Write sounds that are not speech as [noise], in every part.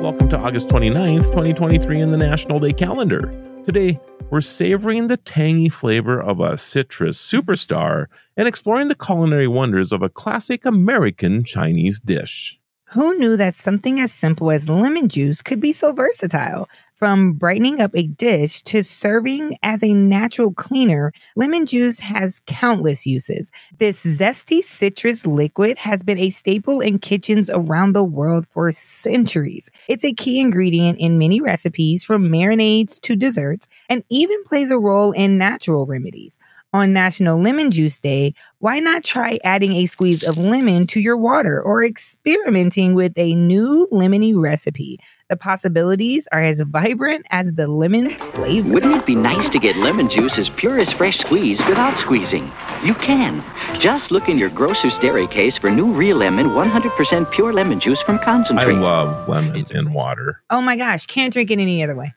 Welcome to August 29th, 2023 in the National Day calendar. Today, we're savoring the tangy flavor of a citrus superstar and exploring the culinary wonders of a classic American Chinese dish. Who knew that something as simple as lemon juice could be so versatile? From brightening up a dish to serving as a natural cleaner, lemon juice has countless uses. This zesty citrus liquid has been a staple in kitchens around the world for centuries. It's a key ingredient in many recipes, from marinades to desserts, and even plays a role in natural remedies on National Lemon Juice Day, why not try adding a squeeze of lemon to your water or experimenting with a new lemony recipe? The possibilities are as vibrant as the lemon's flavor. Wouldn't it be nice to get lemon juice as pure as fresh squeezed without squeezing? You can. Just look in your grocer's dairy case for new ReaLemon 100% pure lemon juice from concentrate. I love lemon in water. Oh my gosh, can't drink it any other way.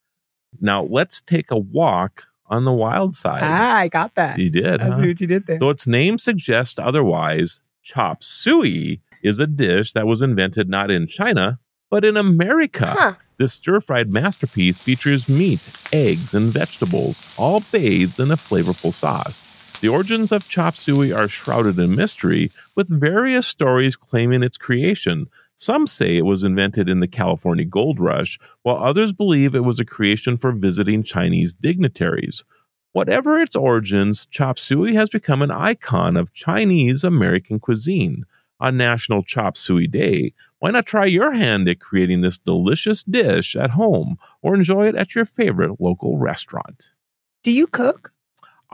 Now, let's take a walk on the wild side. Ah, I got that. You did, I huh? see what you did there. Though its name suggests otherwise, chop suey is a dish that was invented not in China, but in America. Huh. This stir fried masterpiece features meat, eggs, and vegetables, all bathed in a flavorful sauce. The origins of chop suey are shrouded in mystery, with various stories claiming its creation. Some say it was invented in the California gold rush, while others believe it was a creation for visiting Chinese dignitaries. Whatever its origins, chop suey has become an icon of Chinese American cuisine. On National Chop Suey Day, why not try your hand at creating this delicious dish at home or enjoy it at your favorite local restaurant? Do you cook?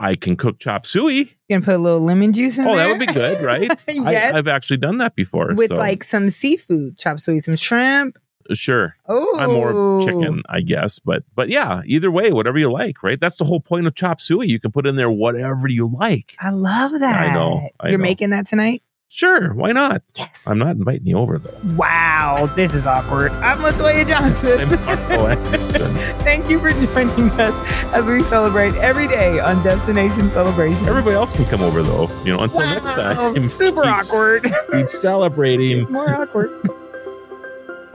I can cook chop suey. You gonna put a little lemon juice in oh, there? Oh, there? that would be good, [laughs] right? Yes. I, have actually done that before. With so- like some seafood, chop suey, some shrimp. Uh, sure. Oh, I'm more of chicken, I guess, but but yeah, either way, whatever you like, right? That's the whole point of chop suey. You can put in there whatever you like. I love that. I know, I You're know. making that tonight? Sure, why not? Yes. I'm not inviting you over though. wow, this is awkward. I'm Latoya Johnson. I'm Marlo Anderson. [laughs] Thank you for joining us as we celebrate every day on Destination Celebration. Everybody else can come over though. You know, until next time. super keep- awkward. Keep celebrating. [laughs] More awkward.